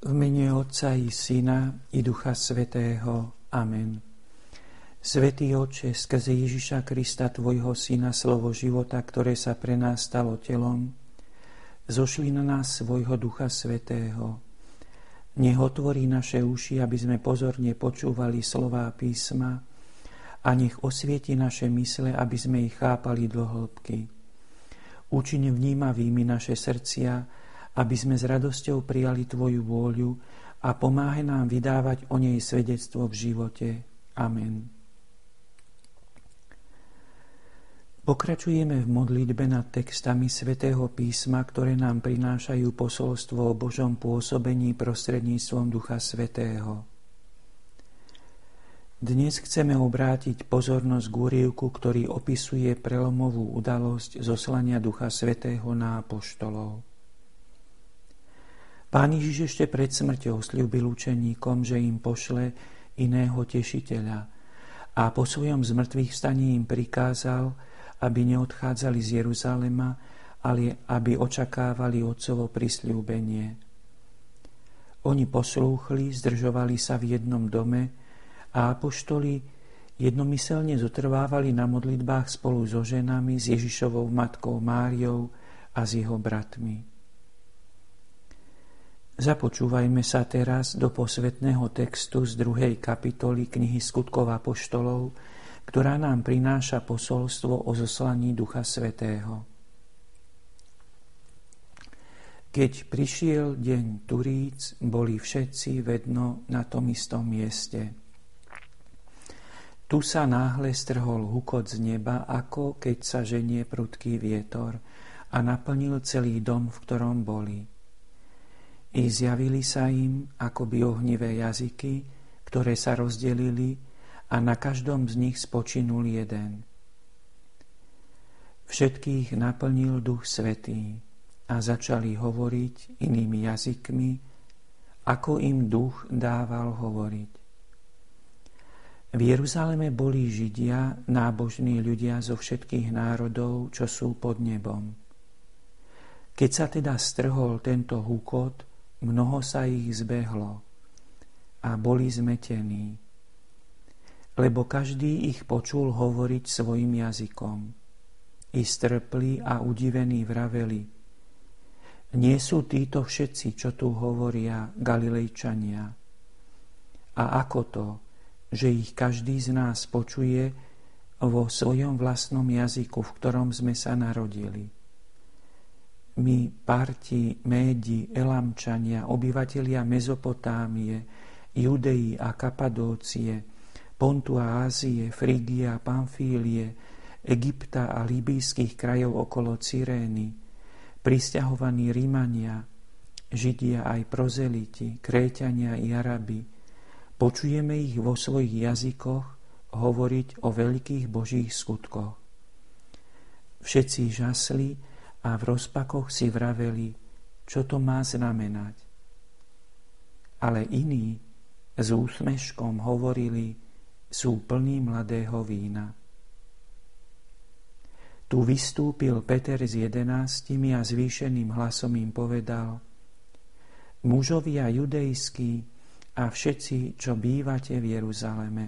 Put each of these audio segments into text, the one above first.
V mene Otca i Syna i Ducha Svetého. Amen. Svetý Oče, skrze Ježiša Krista, Tvojho Syna, slovo života, ktoré sa pre nás stalo telom, zošli na nás svojho Ducha Svetého. Nech otvorí naše uši, aby sme pozorne počúvali slová písma a nech osvieti naše mysle, aby sme ich chápali do hĺbky. Učiň vnímavými naše srdcia, aby sme s radosťou prijali Tvoju vôľu a pomáhaj nám vydávať o nej svedectvo v živote. Amen. Pokračujeme v modlitbe nad textami svätého písma, ktoré nám prinášajú posolstvo o Božom pôsobení prostredníctvom Ducha Svetého. Dnes chceme obrátiť pozornosť k úrievku, ktorý opisuje prelomovú udalosť zoslania Ducha Svetého na apoštolov. Pán Ježiš ešte pred smrťou slúbil učeníkom, že im pošle iného tešiteľa a po svojom zmrtvých staní im prikázal, aby neodchádzali z Jeruzalema, ale aby očakávali Otcovo prisľúbenie. Oni poslúchli, zdržovali sa v jednom dome a apoštoli jednomyselne zotrvávali na modlitbách spolu so ženami, s Ježišovou matkou Máriou a s jeho bratmi. Započúvajme sa teraz do posvetného textu z druhej kapitoly knihy Skutkov apoštolov, ktorá nám prináša posolstvo o zoslaní Ducha Svetého. Keď prišiel deň Turíc, boli všetci vedno na tom istom mieste. Tu sa náhle strhol hukot z neba, ako keď sa ženie prudký vietor a naplnil celý dom, v ktorom boli. I zjavili sa im akoby ohnivé jazyky, ktoré sa rozdelili a na každom z nich spočinul jeden. Všetkých naplnil Duch Svetý a začali hovoriť inými jazykmi, ako im Duch dával hovoriť. V Jeruzaleme boli Židia, nábožní ľudia zo všetkých národov, čo sú pod nebom. Keď sa teda strhol tento húkot, Mnoho sa ich zbehlo a boli zmetení, lebo každý ich počul hovoriť svojim jazykom. I strpli a udivení vraveli, nie sú títo všetci, čo tu hovoria Galilejčania. A ako to, že ich každý z nás počuje vo svojom vlastnom jazyku, v ktorom sme sa narodili – my, Parti, Médi, Elamčania, obyvatelia Mezopotámie, Judei a Kapadócie, Pontu a Ázie, Frigia, Pamfílie, Egypta a líbijských krajov okolo Cyrény, pristahovaní Rímania, Židia aj prozeliti, Kréťania i Arabi, počujeme ich vo svojich jazykoch hovoriť o veľkých božích skutkoch. Všetci žasli a v rozpakoch si vraveli, čo to má znamenať. Ale iní s úsmeškom hovorili, sú plní mladého vína. Tu vystúpil Peter s jedenáctimi a zvýšeným hlasom im povedal Mužovia judejskí a všetci, čo bývate v Jeruzaleme,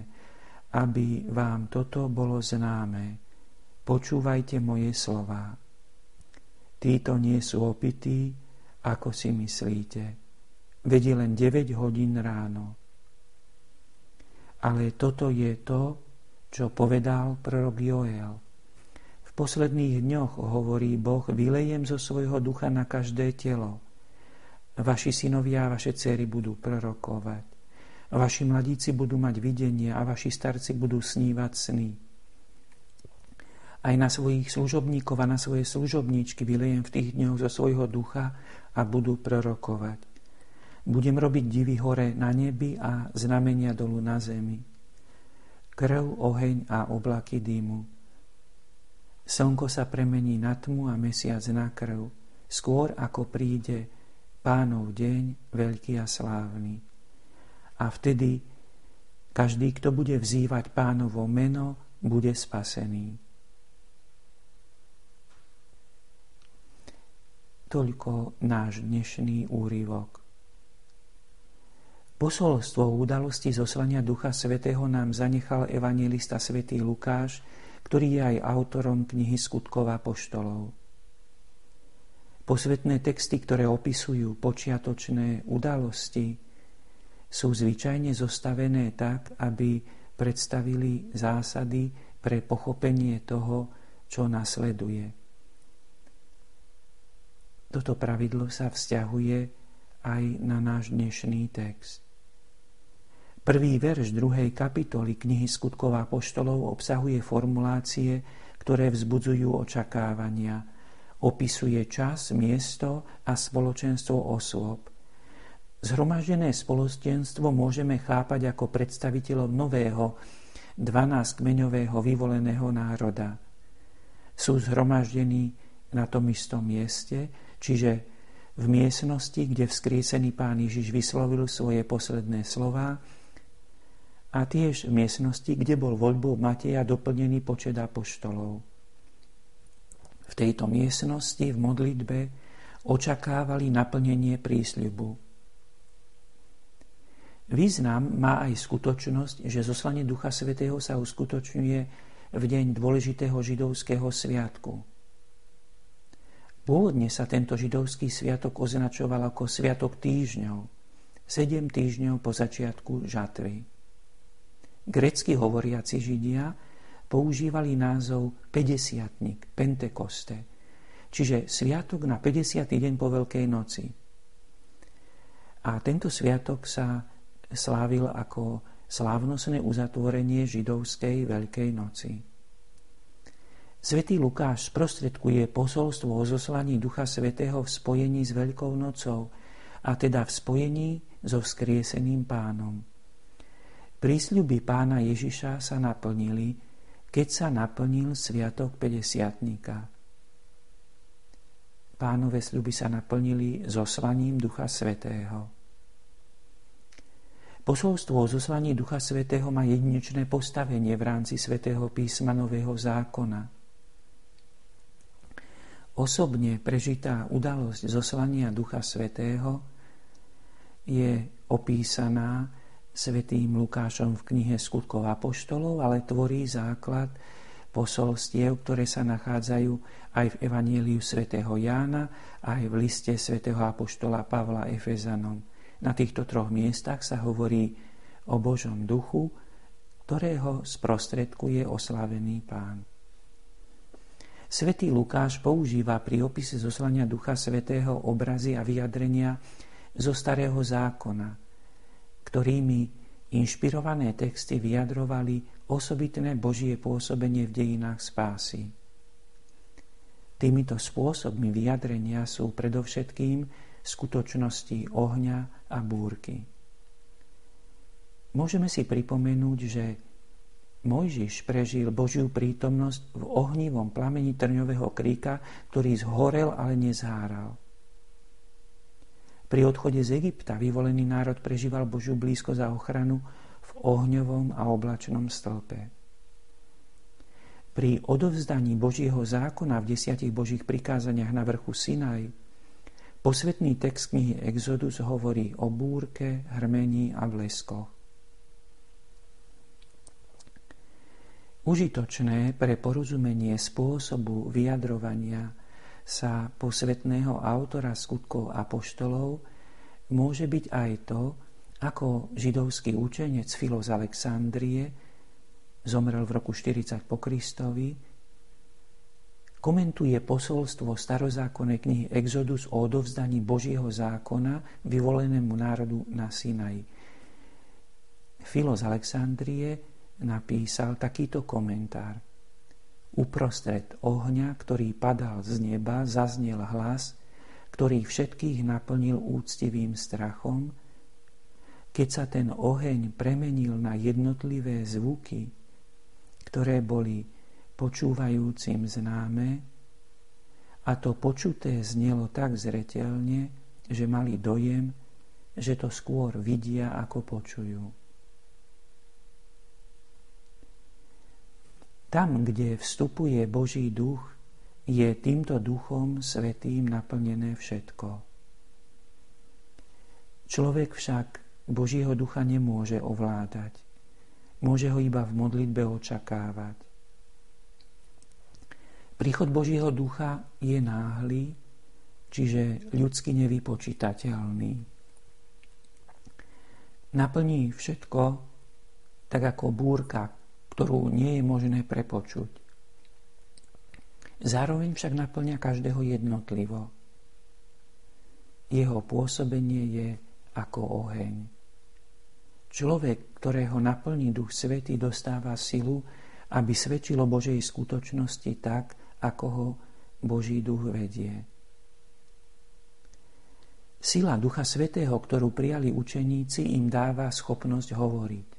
aby vám toto bolo známe, počúvajte moje slová. Títo nie sú opití, ako si myslíte. Vedie len 9 hodín ráno. Ale toto je to, čo povedal prorok Joel. V posledných dňoch, hovorí Boh, vylejem zo svojho ducha na každé telo. Vaši synovia a vaše céry budú prorokovať. Vaši mladíci budú mať videnie a vaši starci budú snívať sny aj na svojich služobníkov a na svoje služobníčky vylejem v tých dňoch zo svojho ducha a budú prorokovať. Budem robiť divy hore na nebi a znamenia dolu na zemi. Krv, oheň a oblaky dýmu. Slnko sa premení na tmu a mesiac na krv, skôr ako príde pánov deň, veľký a slávny. A vtedy každý, kto bude vzývať pánovo meno, bude spasený. Toľko náš dnešný úryvok. Posolstvo udalosti zoslania Ducha Svetého nám zanechal evangelista svätý Lukáš, ktorý je aj autorom knihy Skutkov a poštolov. Posvetné texty, ktoré opisujú počiatočné udalosti, sú zvyčajne zostavené tak, aby predstavili zásady pre pochopenie toho, čo nasleduje. Toto pravidlo sa vzťahuje aj na náš dnešný text. Prvý verš druhej kapitoly knihy Skutkov a poštolov obsahuje formulácie, ktoré vzbudzujú očakávania. Opisuje čas, miesto a spoločenstvo osôb. Zhromaždené spoločenstvo môžeme chápať ako predstaviteľov nového, 12-kmeňového vyvoleného národa. Sú zhromaždení na tom istom mieste, čiže v miestnosti, kde vzkriesený Pán Ježiš vyslovil svoje posledné slova, a tiež v miestnosti, kde bol voľbou Mateja doplnený počet apoštolov. V tejto miestnosti v modlitbe očakávali naplnenie prísľubu. Význam má aj skutočnosť, že zoslanie Ducha Svetého sa uskutočňuje v deň dôležitého židovského sviatku. Pôvodne sa tento židovský sviatok označoval ako Sviatok týždňov, sedem týždňov po začiatku žatvy. Grecky hovoriaci Židia používali názov 50 Pentekoste, čiže sviatok na 50. deň po Veľkej noci. A tento sviatok sa slávil ako slávnostné uzatvorenie židovskej Veľkej noci. Svetý Lukáš sprostredkuje posolstvo o zoslaní Ducha Svetého v spojení s Veľkou nocou, a teda v spojení so vzkrieseným pánom. Prísľuby pána Ježiša sa naplnili, keď sa naplnil sviatok 50 Pánové sľuby sa naplnili zoslaním Ducha Svetého. Posolstvo o zoslaní Ducha Svetého má jedinečné postavenie v rámci Svetého písma Nového zákona. Osobne prežitá udalosť zoslania Ducha Svetého je opísaná svetým Lukášom v knihe Skutkov Apoštolov, ale tvorí základ posolstiev, ktoré sa nachádzajú aj v Evanieliu svätého Jána, aj v liste svätého Apoštola Pavla Efezanom. Na týchto troch miestach sa hovorí o Božom duchu, ktorého sprostredkuje oslavený pán. Svetý Lukáš používa pri opise zoslania Ducha Svetého obrazy a vyjadrenia zo Starého zákona – ktorými inšpirované texty vyjadrovali osobitné Božie pôsobenie v dejinách spásy. Týmito spôsobmi vyjadrenia sú predovšetkým skutočnosti ohňa a búrky. Môžeme si pripomenúť, že Mojžiš prežil Božiu prítomnosť v ohnivom plamení trňového kríka, ktorý zhorel, ale nezháral. Pri odchode z Egypta vyvolený národ prežíval Božiu blízko za ochranu v ohňovom a oblačnom stĺpe. Pri odovzdaní Božieho zákona v desiatich Božích prikázaniach na vrchu Sinaj posvetný text knihy Exodus hovorí o búrke, hrmení a bleskoch. Užitočné pre porozumenie spôsobu vyjadrovania sa posvetného autora skutkov apoštolov môže byť aj to, ako židovský učenec Filo z Alexandrie zomrel v roku 40 po Kristovi, komentuje posolstvo starozákonnej knihy Exodus o odovzdaní Božieho zákona vyvolenému národu na Sinaji. Filo z Alexandrie napísal takýto komentár – Uprostred ohňa, ktorý padal z neba, zaznel hlas, ktorý všetkých naplnil úctivým strachom, keď sa ten oheň premenil na jednotlivé zvuky, ktoré boli počúvajúcim známe, a to počuté znelo tak zretelne, že mali dojem, že to skôr vidia, ako počujú. Tam, kde vstupuje Boží duch, je týmto duchom svetým naplnené všetko. Človek však Božieho ducha nemôže ovládať. Môže ho iba v modlitbe očakávať. Príchod Božieho ducha je náhly, čiže ľudsky nevypočítateľný. Naplní všetko, tak ako búrka, ktorú nie je možné prepočuť. Zároveň však naplňa každého jednotlivo. Jeho pôsobenie je ako oheň. Človek, ktorého naplní Duch Svetý, dostáva silu, aby svedčilo Božej skutočnosti tak, ako ho Boží duch vedie. Sila Ducha Svetého, ktorú prijali učeníci, im dáva schopnosť hovoriť.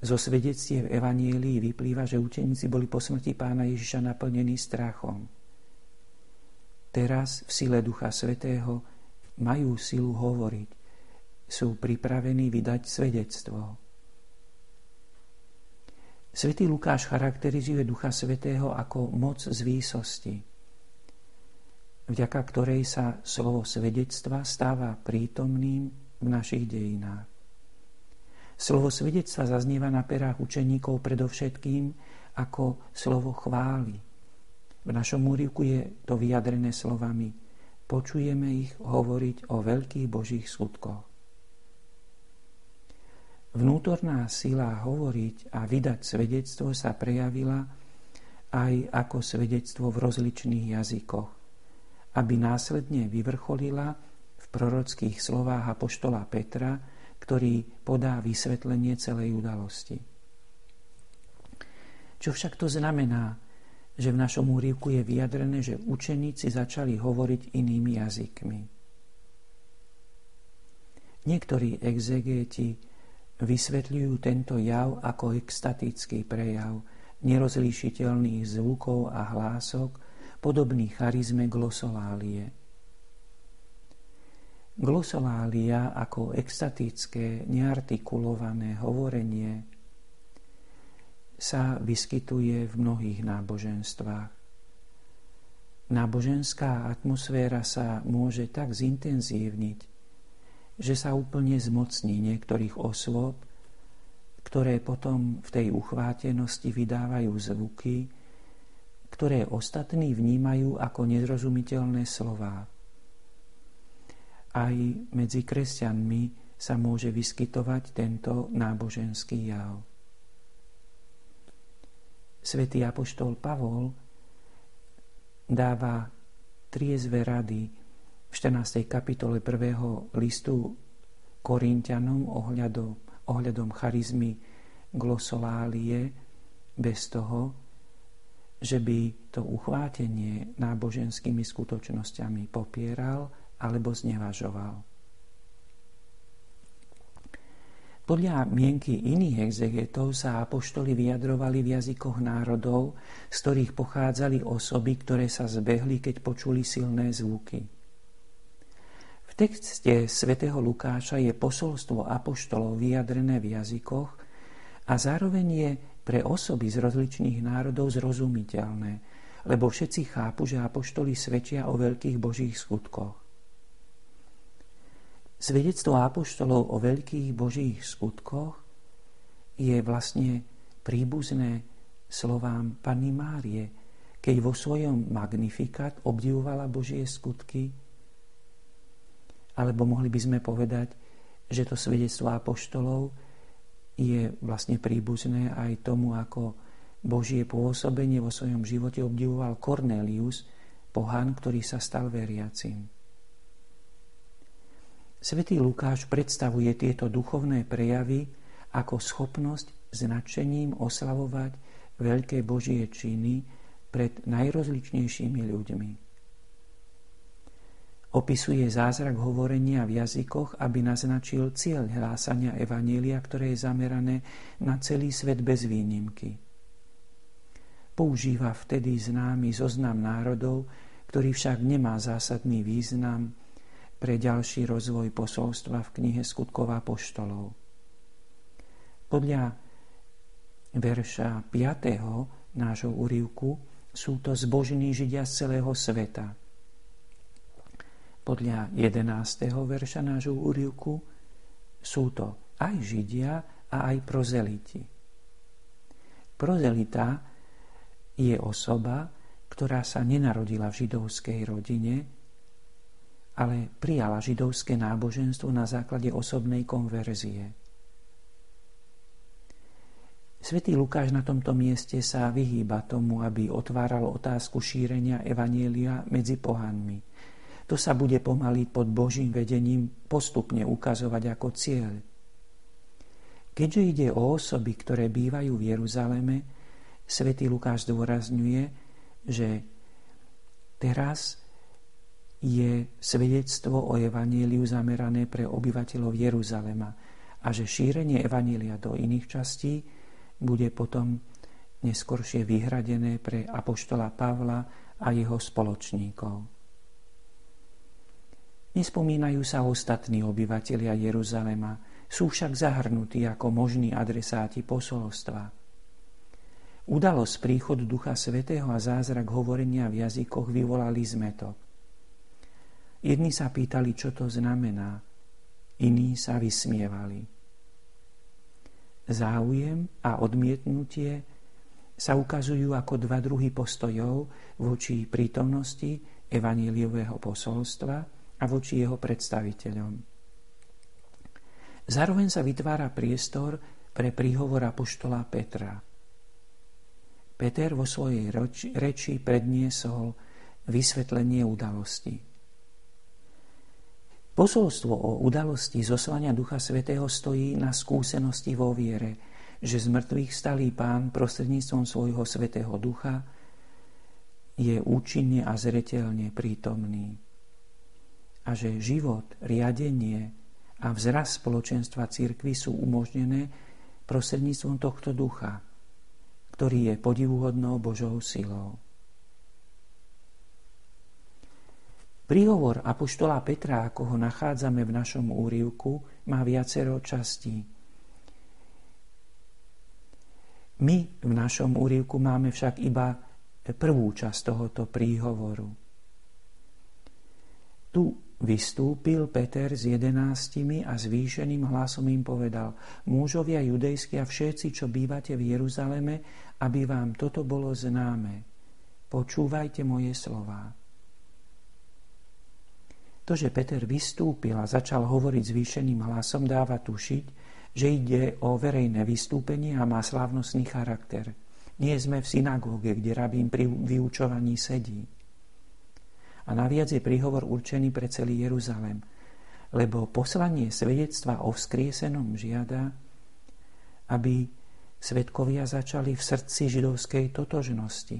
Zo svedectiev Evanielii vyplýva, že učeníci boli po smrti pána Ježiša naplnení strachom. Teraz v sile Ducha Svetého majú silu hovoriť sú pripravení vydať svedectvo. Svetý Lukáš charakterizuje Ducha Svetého ako moc z výsosti, vďaka ktorej sa slovo svedectva stáva prítomným v našich dejinách. Slovo svedectva zaznieva na perách učeníkov predovšetkým ako slovo chvály. V našom úrivku je to vyjadrené slovami Počujeme ich hovoriť o veľkých Božích skutkoch. Vnútorná sila hovoriť a vydať svedectvo sa prejavila aj ako svedectvo v rozličných jazykoch, aby následne vyvrcholila v prorockých slovách apoštola Petra, ktorý podá vysvetlenie celej udalosti. Čo však to znamená, že v našom úrivku je vyjadrené, že učeníci začali hovoriť inými jazykmi. Niektorí exegéti vysvetľujú tento jav ako extatický prejav nerozlíšiteľných zvukov a hlások, podobný charizme glosolálie. Glosolália ako extatické, neartikulované hovorenie sa vyskytuje v mnohých náboženstvách. Náboženská atmosféra sa môže tak zintenzívniť, že sa úplne zmocní niektorých osôb, ktoré potom v tej uchvátenosti vydávajú zvuky, ktoré ostatní vnímajú ako nezrozumiteľné slová. Aj medzi kresťanmi sa môže vyskytovať tento náboženský jav. Svetý apoštol Pavol dáva triezve rady v 14. kapitole prvého listu Korintianom ohľadom, ohľadom charizmy glosolálie bez toho, že by to uchvátenie náboženskými skutočnosťami popieral alebo znevažoval. Podľa mienky iných exegetov sa apoštoli vyjadrovali v jazykoch národov, z ktorých pochádzali osoby, ktoré sa zbehli, keď počuli silné zvuky texte svätého Lukáša je posolstvo apoštolov vyjadrené v jazykoch a zároveň je pre osoby z rozličných národov zrozumiteľné, lebo všetci chápu, že apoštoli svedčia o veľkých božích skutkoch. Svedectvo apoštolov o veľkých božích skutkoch je vlastne príbuzné slovám Panny Márie, keď vo svojom magnifikát obdivovala Božie skutky alebo mohli by sme povedať, že to svedectvo apoštolov je vlastne príbuzné aj tomu, ako Božie pôsobenie vo svojom živote obdivoval Cornelius, pohan, ktorý sa stal veriacim. Svetý Lukáš predstavuje tieto duchovné prejavy ako schopnosť značením oslavovať veľké Božie činy pred najrozličnejšími ľuďmi. Opisuje zázrak hovorenia v jazykoch, aby naznačil cieľ hlásania Evanielia, ktoré je zamerané na celý svet bez výnimky. Používa vtedy známy zoznam národov, ktorý však nemá zásadný význam pre ďalší rozvoj posolstva v knihe Skutková poštolov. Podľa verša 5. nášho úrivku sú to zbožní židia z celého sveta – podľa 11. verša nášho úrivku sú to aj Židia a aj prozeliti. Prozelita je osoba, ktorá sa nenarodila v židovskej rodine, ale prijala židovské náboženstvo na základe osobnej konverzie. Svetý Lukáš na tomto mieste sa vyhýba tomu, aby otváral otázku šírenia evanielia medzi pohanmi. To sa bude pomaly pod Božím vedením postupne ukazovať ako cieľ. Keďže ide o osoby, ktoré bývajú v Jeruzaleme, svätý Lukáš zdôrazňuje, že teraz je svedectvo o evaníliu zamerané pre obyvateľov Jeruzalema a že šírenie evanília do iných častí bude potom neskoršie vyhradené pre apoštola Pavla a jeho spoločníkov. Nespomínajú sa ostatní obyvatelia Jeruzalema, sú však zahrnutí ako možní adresáti posolstva. Udalosť príchodu Ducha Svetého a zázrak hovorenia v jazykoch vyvolali zmetok. Jedni sa pýtali, čo to znamená, iní sa vysmievali záujem a odmietnutie sa ukazujú ako dva druhy postojov voči prítomnosti evaníliového posolstva a voči jeho predstaviteľom. Zároveň sa vytvára priestor pre príhovor apoštola Petra. Peter vo svojej reči predniesol vysvetlenie udalosti. Posolstvo o udalosti zoslania Ducha Svetého stojí na skúsenosti vo viere, že z mŕtvych stalý Pán prostredníctvom svojho Svetého Ducha je účinne a zretelne prítomný. A že život, riadenie a vzrast spoločenstva církvy sú umožnené prostredníctvom tohto ducha, ktorý je podivuhodnou Božou silou. Príhovor Apoštola Petra, ako ho nachádzame v našom úrivku, má viacero častí. My v našom úrivku máme však iba prvú časť tohoto príhovoru. Tu vystúpil Peter s jedenáctimi a zvýšeným hlasom im povedal Múžovia judejskí a všetci, čo bývate v Jeruzaleme, aby vám toto bolo známe. Počúvajte moje slová. To, že Peter vystúpil a začal hovoriť zvýšeným hlasom, dáva tušiť, že ide o verejné vystúpenie a má slávnostný charakter. Nie sme v synagóge, kde rabín pri vyučovaní sedí. A naviac je príhovor určený pre celý Jeruzalem, lebo poslanie svedectva o vzkriesenom žiada, aby svetkovia začali v srdci židovskej totožnosti.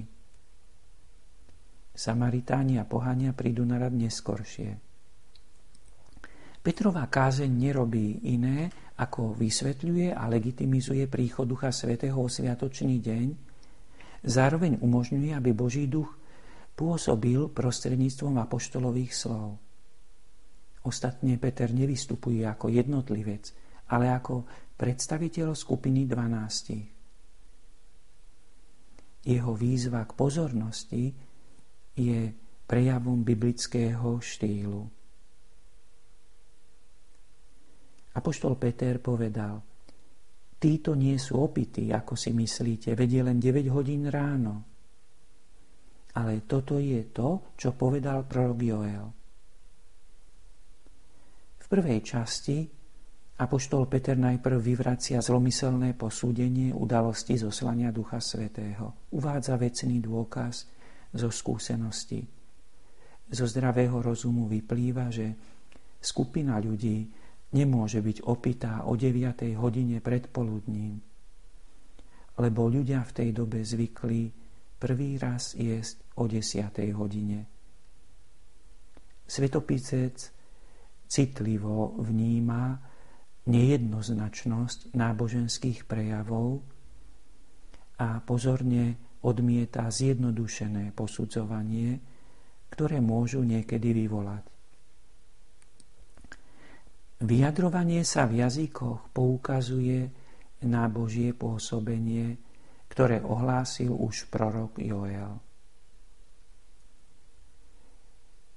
Samaritáni a pohania prídu na rad neskoršie. Petrová kázeň nerobí iné, ako vysvetľuje a legitimizuje príchod Ducha Svetého o sviatočný deň, zároveň umožňuje, aby Boží duch pôsobil prostredníctvom apoštolových slov. Ostatne Peter nevystupuje ako jednotlivec, ale ako predstaviteľ skupiny 12. Jeho výzva k pozornosti je prejavom biblického štýlu. Apoštol Peter povedal, títo nie sú opití, ako si myslíte, vedie len 9 hodín ráno. Ale toto je to, čo povedal prorok Joel. V prvej časti Apoštol Peter najprv vyvracia zlomyselné posúdenie udalosti zoslania Ducha Svetého. Uvádza vecný dôkaz zo skúsenosti. Zo zdravého rozumu vyplýva, že skupina ľudí nemôže byť opitá o 9. hodine predpoludním, lebo ľudia v tej dobe zvykli prvý raz jesť o 10. hodine. Svetopisec citlivo vníma nejednoznačnosť náboženských prejavov a pozorne odmieta zjednodušené posudzovanie, ktoré môžu niekedy vyvolať. Vyjadrovanie sa v jazykoch poukazuje na Božie pôsobenie, ktoré ohlásil už prorok Joel.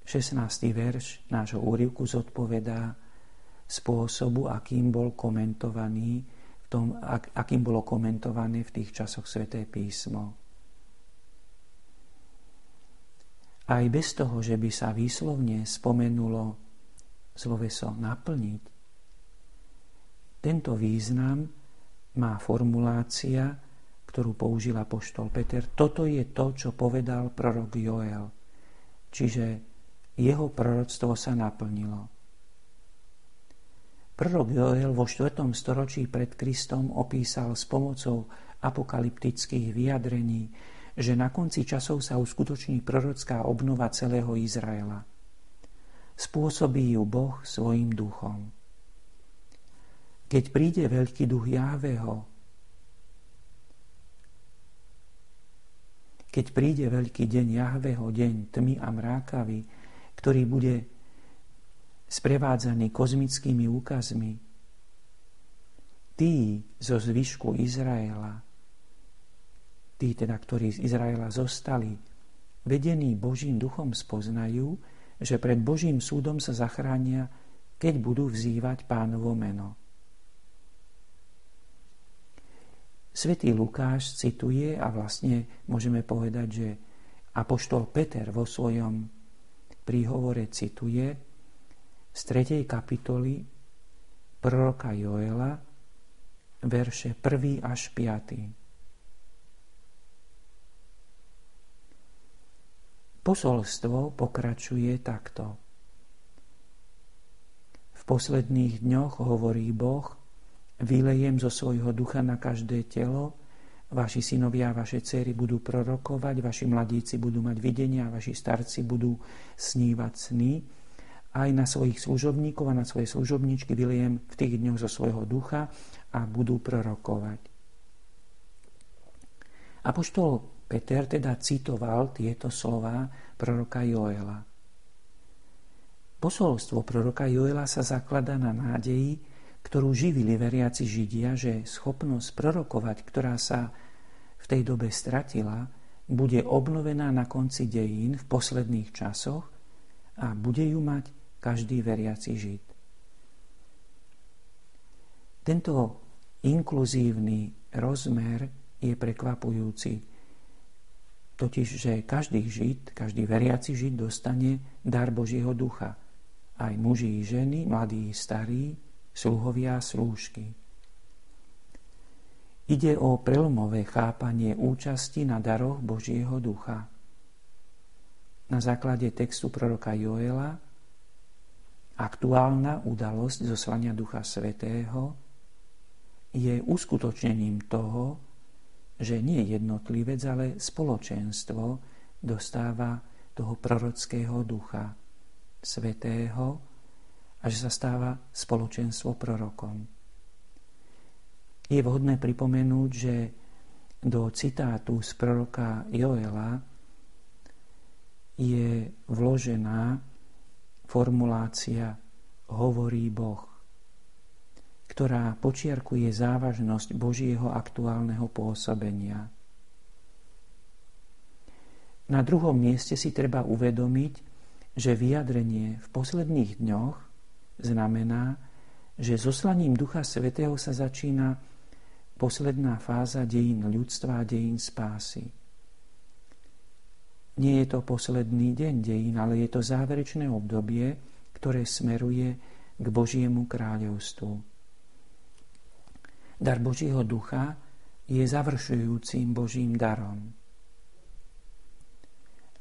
16. verš nášho úrivku zodpovedá spôsobu, akým bol komentovaný v tom, ak, akým bolo komentované v tých časoch Sveté písmo. Aj bez toho, že by sa výslovne spomenulo sloveso naplniť, tento význam má formulácia, ktorú použil apoštol Peter. Toto je to, čo povedal prorok Joel. Čiže jeho proroctvo sa naplnilo. Prorok Joel vo 4. storočí pred Kristom opísal s pomocou apokalyptických vyjadrení, že na konci časov sa uskutoční prorocká obnova celého Izraela. Spôsobí ju Boh svojim duchom. Keď príde veľký duch Jáveho, keď príde veľký deň Jahveho, deň tmy a mrákavy, ktorý bude sprevádzaný kozmickými úkazmi, tí zo zvyšku Izraela, tí teda, ktorí z Izraela zostali, vedení Božím duchom spoznajú, že pred Božím súdom sa zachránia, keď budú vzývať pánovo meno. Svetý Lukáš cituje a vlastne môžeme povedať, že Apoštol Peter vo svojom príhovore cituje z 3. kapitoly proroka Joela verše 1. až 5. Posolstvo pokračuje takto. V posledných dňoch hovorí Boh, vylejem zo svojho ducha na každé telo, vaši synovia a vaše céry budú prorokovať, vaši mladíci budú mať videnia, vaši starci budú snívať sny. Aj na svojich služobníkov a na svoje služobničky vylejem v tých dňoch zo svojho ducha a budú prorokovať. Apoštol Peter teda citoval tieto slova proroka Joela. Posolstvo proroka Joela sa zaklada na nádeji, ktorú živili veriaci Židia, že schopnosť prorokovať, ktorá sa v tej dobe stratila, bude obnovená na konci dejín v posledných časoch a bude ju mať každý veriaci Žid. Tento inkluzívny rozmer je prekvapujúci. Totiž, že každý Žid, každý veriaci Žid dostane dar Božieho ducha. Aj muži i ženy, mladí i starí, sluhovia a slúžky. Ide o prelomové chápanie účasti na daroch Božieho ducha. Na základe textu proroka Joela aktuálna udalosť zoslania Ducha Svetého je uskutočnením toho, že nie jednotlivec, ale spoločenstvo dostáva toho prorockého ducha svetého, a že sa stáva spoločenstvo prorokom. Je vhodné pripomenúť, že do citátu z proroka Joela je vložená formulácia hovorí Boh, ktorá počiarkuje závažnosť Božieho aktuálneho pôsobenia. Na druhom mieste si treba uvedomiť, že vyjadrenie v posledných dňoch znamená, že zoslaním Ducha Svetého sa začína posledná fáza dejín ľudstva a dejín spásy. Nie je to posledný deň dejín, ale je to záverečné obdobie, ktoré smeruje k Božiemu kráľovstvu. Dar Božieho ducha je završujúcim Božím darom.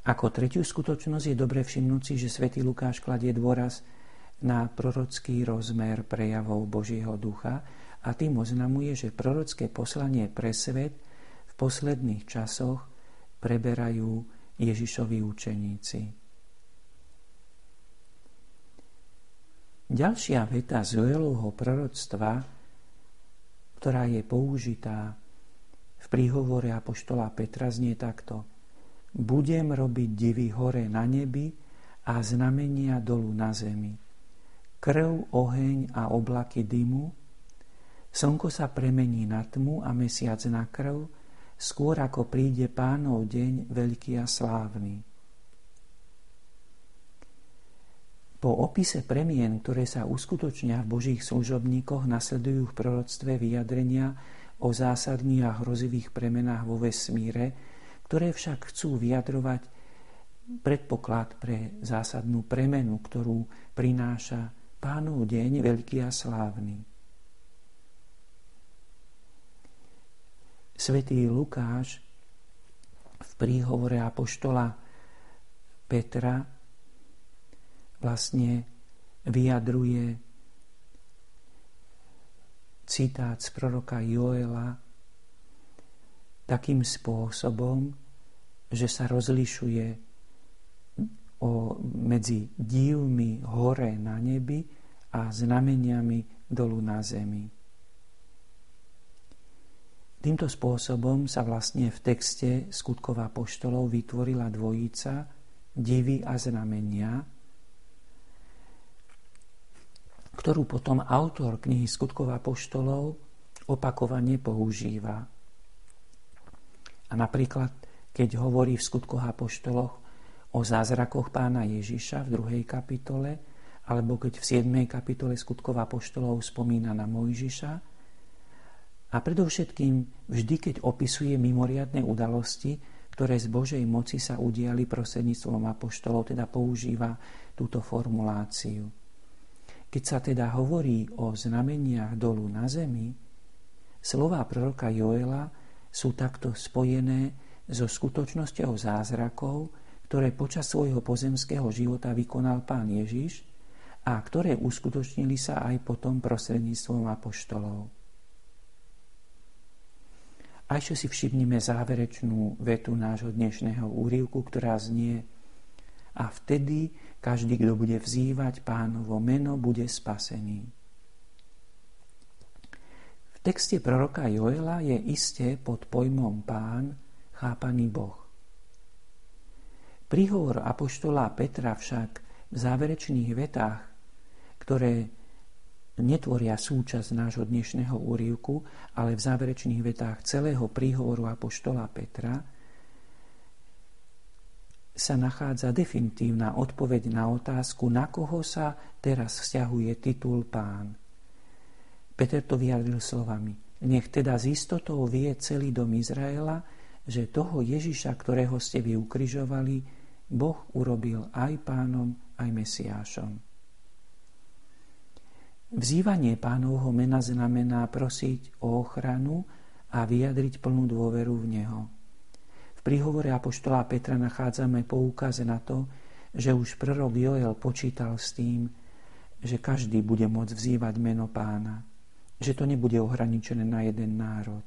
Ako tretiu skutočnosť je dobre všimnúť si, že svätý Lukáš kladie dôraz na prorocký rozmer prejavov Božieho ducha a tým oznamuje, že prorocké poslanie pre svet v posledných časoch preberajú Ježišovi učeníci. Ďalšia veta z Joelovho proroctva, ktorá je použitá v príhovore Apoštola Petra, znie takto. Budem robiť divy hore na nebi a znamenia dolu na zemi krv, oheň a oblaky dymu, slnko sa premení na tmu a mesiac na krv, skôr ako príde pánov deň veľký a slávny. Po opise premien, ktoré sa uskutočnia v Božích služobníkoch, nasledujú v proroctve vyjadrenia o zásadných a hrozivých premenách vo vesmíre, ktoré však chcú vyjadrovať predpoklad pre zásadnú premenu, ktorú prináša pánov deň veľký a slávny. Svetý Lukáš v príhovore Apoštola Petra vlastne vyjadruje citát z proroka Joela takým spôsobom, že sa rozlišuje o, medzi divmi hore na nebi a znameniami dolu na zemi. Týmto spôsobom sa vlastne v texte skutkova poštolov vytvorila dvojica divy a znamenia, ktorú potom autor knihy Skutkov poštolov opakovane používa. A napríklad, keď hovorí v Skutkoch poštoloch o zázrakoch pána Ježiša v druhej kapitole, alebo keď v 7. kapitole Skutkov poštolov spomína na Mojžiša, a predovšetkým vždy, keď opisuje mimoriadne udalosti, ktoré z Božej moci sa udiali prostredníctvom apoštolov, teda používa túto formuláciu. Keď sa teda hovorí o znameniach dolu na zemi, slová proroka Joela sú takto spojené so skutočnosťou zázrakov, ktoré počas svojho pozemského života vykonal pán Ježiš a ktoré uskutočnili sa aj potom prostredníctvom apoštolov. A ešte si všimnime záverečnú vetu nášho dnešného úrivku, ktorá znie a vtedy každý, kto bude vzývať pánovo meno, bude spasený. V texte proroka Joela je isté pod pojmom pán chápaný Boh. Príhovor apoštola Petra však v záverečných vetách, ktoré netvoria súčasť nášho dnešného úrivku, ale v záverečných vetách celého príhovoru apoštola Petra, sa nachádza definitívna odpoveď na otázku, na koho sa teraz vzťahuje titul pán. Peter to vyjadril slovami. Nech teda z istotou vie celý dom Izraela, že toho Ježiša, ktorého ste vy ukrižovali, Boh urobil aj pánom, aj Mesiášom. Vzývanie pánovho mena znamená prosiť o ochranu a vyjadriť plnú dôveru v Neho príhovore Apoštola Petra nachádzame poukaz na to, že už prorok Joel počítal s tým, že každý bude môcť vzývať meno pána, že to nebude ohraničené na jeden národ.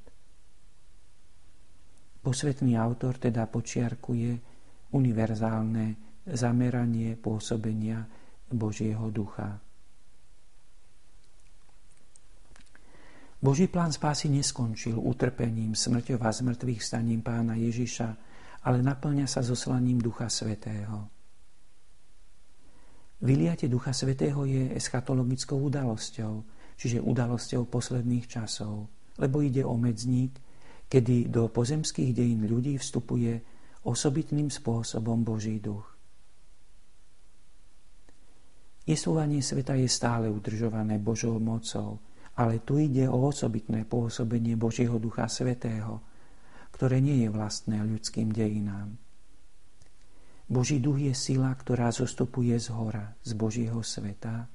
Posvetný autor teda počiarkuje univerzálne zameranie pôsobenia Božieho ducha. Boží plán spásy neskončil utrpením, smrťou a zmrtvých staním pána Ježiša, ale naplňa sa zoslaním Ducha Svetého. Vyliate Ducha Svetého je eschatologickou udalosťou, čiže udalosťou posledných časov, lebo ide o medzník, kedy do pozemských dejín ľudí vstupuje osobitným spôsobom Boží duch. Jesúvanie sveta je stále udržované Božou mocou, ale tu ide o osobitné pôsobenie Božieho Ducha Svetého, ktoré nie je vlastné ľudským dejinám. Boží duch je sila, ktorá zostupuje z hora, z Božieho sveta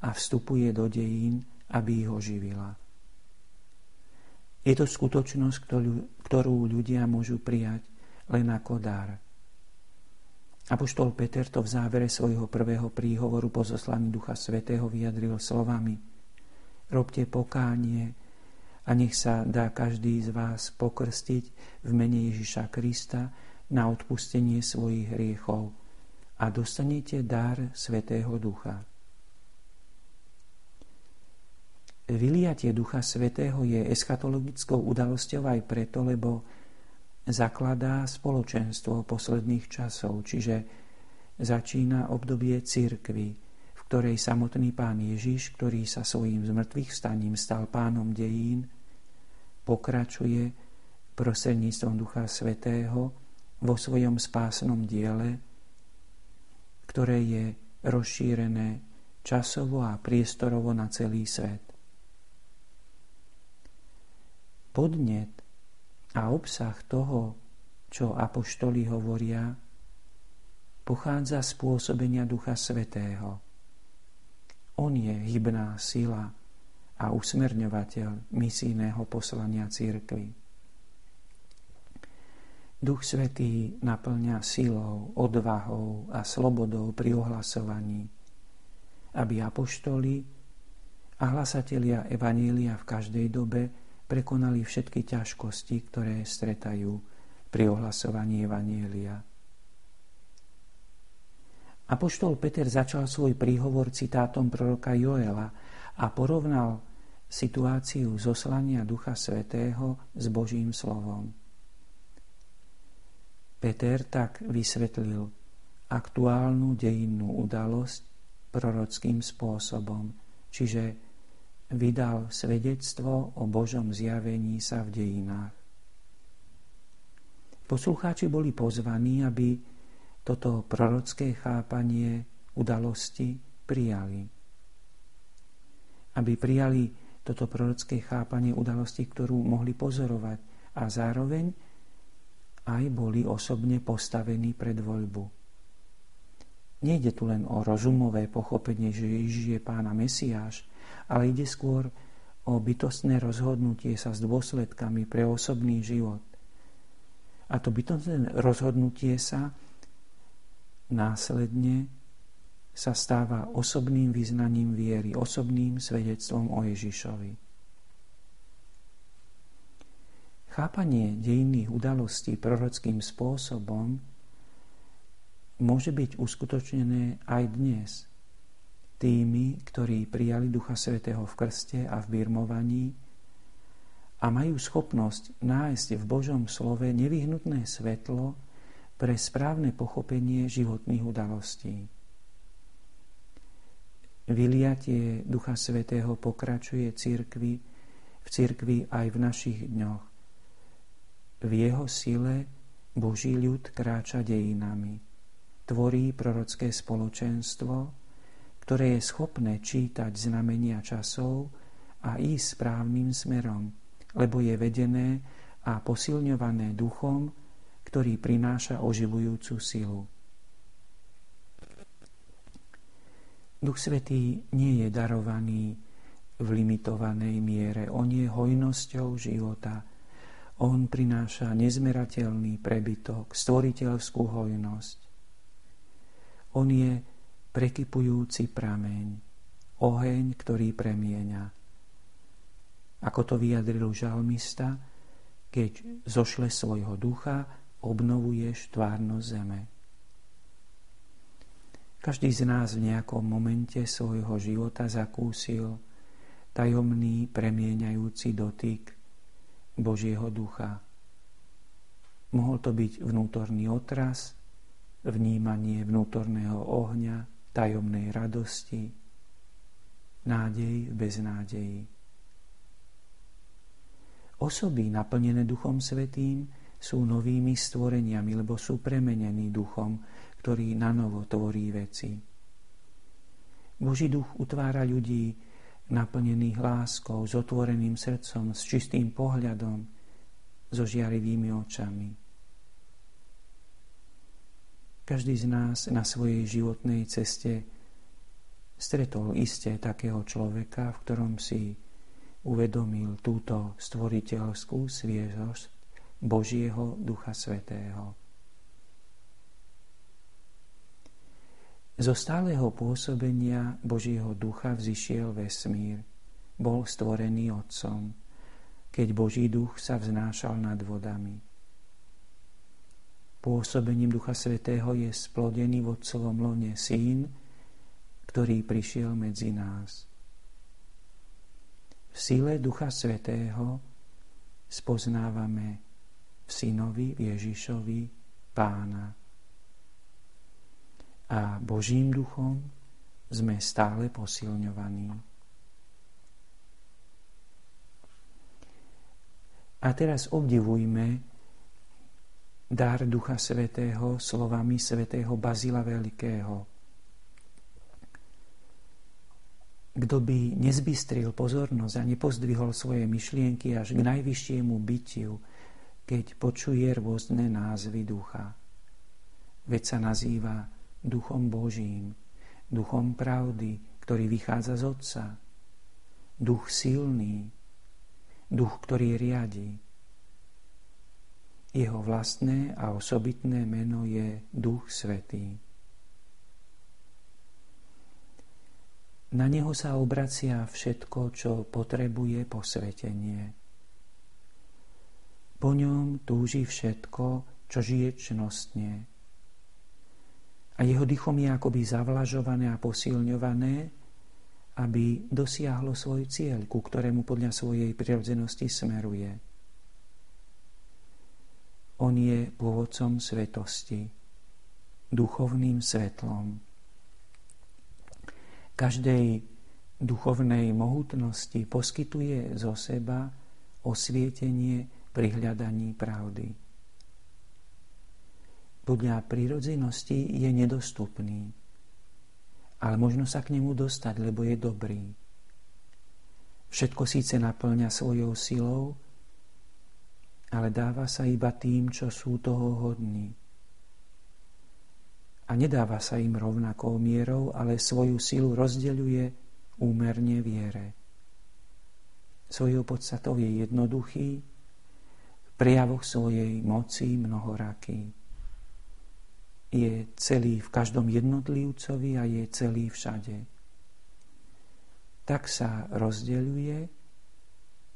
a vstupuje do dejín, aby ich oživila. Je to skutočnosť, ktorú ľudia môžu prijať len ako dar. Apoštol Peter to v závere svojho prvého príhovoru po zoslaní Ducha Svetého vyjadril slovami – robte pokánie a nech sa dá každý z vás pokrstiť v mene Ježiša Krista na odpustenie svojich hriechov a dostanete dar Svetého Ducha. Vyliatie Ducha Svetého je eschatologickou udalosťou aj preto, lebo zakladá spoločenstvo posledných časov, čiže začína obdobie církvy, ktorej samotný pán Ježiš, ktorý sa svojím zmrtvých staním stal pánom dejín, pokračuje prostredníctvom Ducha Svetého vo svojom spásnom diele, ktoré je rozšírené časovo a priestorovo na celý svet. Podnet a obsah toho, čo apoštoli hovoria, pochádza z pôsobenia Ducha Svetého. On je hybná sila a usmerňovateľ misijného poslania církvy. Duch Svetý naplňa silou, odvahou a slobodou pri ohlasovaní, aby apoštoli a hlasatelia Evanília v každej dobe prekonali všetky ťažkosti, ktoré stretajú pri ohlasovaní Evanília. Apoštol Peter začal svoj príhovor citátom proroka Joela a porovnal situáciu zoslania Ducha Svetého s Božím slovom. Peter tak vysvetlil aktuálnu dejinnú udalosť prorockým spôsobom, čiže vydal svedectvo o Božom zjavení sa v dejinách. Poslucháči boli pozvaní, aby toto prorocké chápanie udalosti prijali. Aby prijali toto prorocké chápanie udalosti, ktorú mohli pozorovať a zároveň aj boli osobne postavení pred voľbu. Nejde tu len o rozumové pochopenie, že Ježiš je pána Mesiáš, ale ide skôr o bytostné rozhodnutie sa s dôsledkami pre osobný život. A to bytostné rozhodnutie sa následne sa stáva osobným vyznaním viery, osobným svedectvom o Ježišovi. Chápanie dejinných udalostí prorockým spôsobom môže byť uskutočnené aj dnes tými, ktorí prijali Ducha Svetého v krste a v birmovaní a majú schopnosť nájsť v Božom slove nevyhnutné svetlo pre správne pochopenie životných udalostí. Vyliatie Ducha Svetého pokračuje cirkvi, v cirkvi aj v našich dňoch. V jeho sile Boží ľud kráča dejinami. Tvorí prorocké spoločenstvo, ktoré je schopné čítať znamenia časov a ísť správnym smerom, lebo je vedené a posilňované duchom, ktorý prináša oživujúcu silu. Duch Svetý nie je darovaný v limitovanej miere. On je hojnosťou života. On prináša nezmerateľný prebytok, stvoriteľskú hojnosť. On je prekypujúci prameň, oheň, ktorý premieňa. Ako to vyjadril žalmista, keď zošle svojho ducha, obnovuješ tvárnosť zeme. Každý z nás v nejakom momente svojho života zakúsil tajomný premieňajúci dotyk Božieho ducha. Mohol to byť vnútorný otras, vnímanie vnútorného ohňa, tajomnej radosti, nádej v beznádeji. Osoby naplnené Duchom Svetým sú novými stvoreniami, lebo sú premenení duchom, ktorý na novo tvorí veci. Boží duch utvára ľudí naplnených láskou, s otvoreným srdcom, s čistým pohľadom, so žiarivými očami. Každý z nás na svojej životnej ceste stretol iste takého človeka, v ktorom si uvedomil túto stvoriteľskú sviežosť Božieho Ducha Svetého. Zo stáleho pôsobenia Božieho Ducha vzýšiel vesmír. Bol stvorený Otcom, keď Boží Duch sa vznášal nad vodami. Pôsobením Ducha Svetého je splodený v Otcovom lone Syn, ktorý prišiel medzi nás. V sile Ducha Svetého spoznávame v synovi Ježišovi pána. A Božím duchom sme stále posilňovaní. A teraz obdivujme dar Ducha Svetého slovami svätého Bazila Veľkého. Kto by nezbystril pozornosť a nepozdvihol svoje myšlienky až k najvyššiemu bytiu, keď počuje rôzne názvy ducha. Veď sa nazýva duchom Božím, duchom pravdy, ktorý vychádza z Otca, duch silný, duch, ktorý riadi. Jeho vlastné a osobitné meno je Duch Svetý. Na neho sa obracia všetko, čo potrebuje posvetenie. Po ňom túži všetko, čo žije čnostne. A jeho dychom je akoby zavlažované a posilňované, aby dosiahlo svoj cieľ, ku ktorému podľa svojej prirodzenosti smeruje. On je pôvodcom svetosti, duchovným svetlom každej duchovnej mohutnosti poskytuje zo seba osvietenie pri hľadaní pravdy. Podľa prírodzenosti je nedostupný, ale možno sa k nemu dostať, lebo je dobrý. Všetko síce naplňa svojou silou, ale dáva sa iba tým, čo sú toho hodní a nedáva sa im rovnakou mierou, ale svoju silu rozdeľuje úmerne viere. Svojou podstatou je jednoduchý, prejavoch svojej moci mnohoraký. Je celý v každom jednotlivcovi a je celý všade. Tak sa rozdeľuje,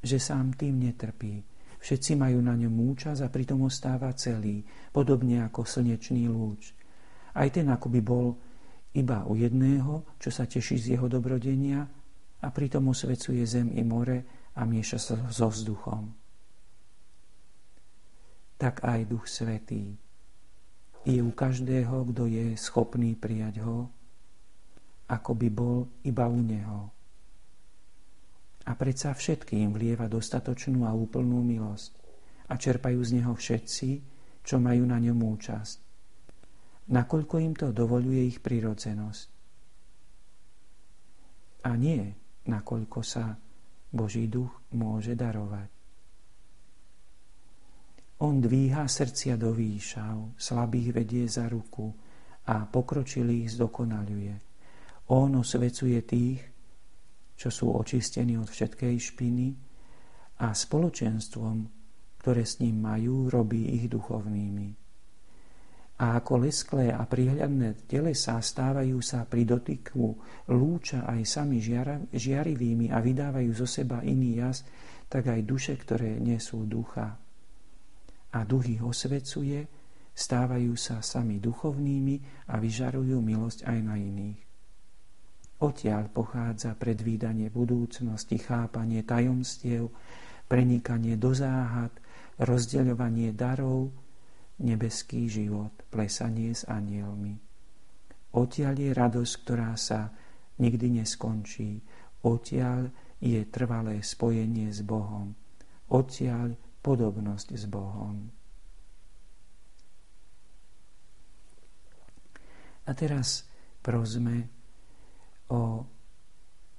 že sám tým netrpí. Všetci majú na ňom účasť a pritom ostáva celý, podobne ako slnečný lúč – aj ten akoby bol iba u jedného, čo sa teší z jeho dobrodenia a pritom osvecuje zem i more a mieša sa so vzduchom. Tak aj Duch Svetý je u každého, kto je schopný prijať ho, ako by bol iba u neho. A predsa všetkým vlieva dostatočnú a úplnú milosť a čerpajú z neho všetci, čo majú na ňom účasť nakoľko im to dovoluje ich prirodzenosť. A nie, nakoľko sa Boží duch môže darovať. On dvíha srdcia do výšav, slabých vedie za ruku a pokročilých zdokonaľuje. On osvecuje tých, čo sú očistení od všetkej špiny a spoločenstvom, ktoré s ním majú, robí ich duchovnými a ako lesklé a prihľadné telesá stávajú sa pri dotyku lúča aj sami žiarivými a vydávajú zo seba iný jas, tak aj duše, ktoré nesú ducha. A duch ich osvecuje, stávajú sa sami duchovnými a vyžarujú milosť aj na iných. Odtiaľ pochádza predvídanie budúcnosti, chápanie tajomstiev, prenikanie do záhad, rozdeľovanie darov, nebeský život, plesanie s anielmi. Odtiaľ je radosť, ktorá sa nikdy neskončí. Odtiaľ je trvalé spojenie s Bohom. Odtiaľ podobnosť s Bohom. A teraz prosme o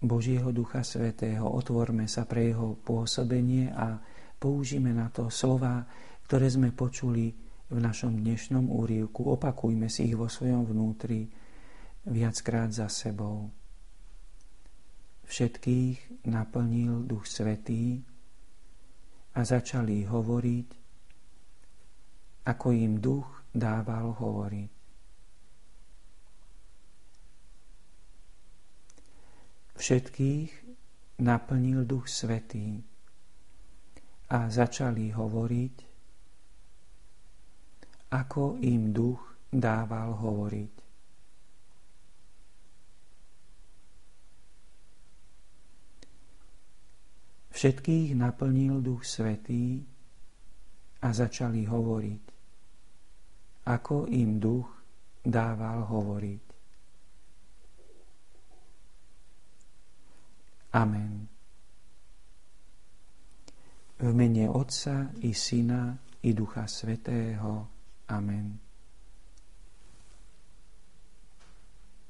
Božieho Ducha Svetého, otvorme sa pre jeho pôsobenie a použíme na to slova, ktoré sme počuli v našom dnešnom úrivku. Opakujme si ich vo svojom vnútri viackrát za sebou. Všetkých naplnil Duch Svetý a začali hovoriť, ako im Duch dával hovoriť. Všetkých naplnil Duch Svetý a začali hovoriť, ako im duch dával hovoriť. Všetkých naplnil duch svetý a začali hovoriť, ako im duch dával hovoriť. Amen. V mene Otca i Syna i Ducha Svetého. Amen.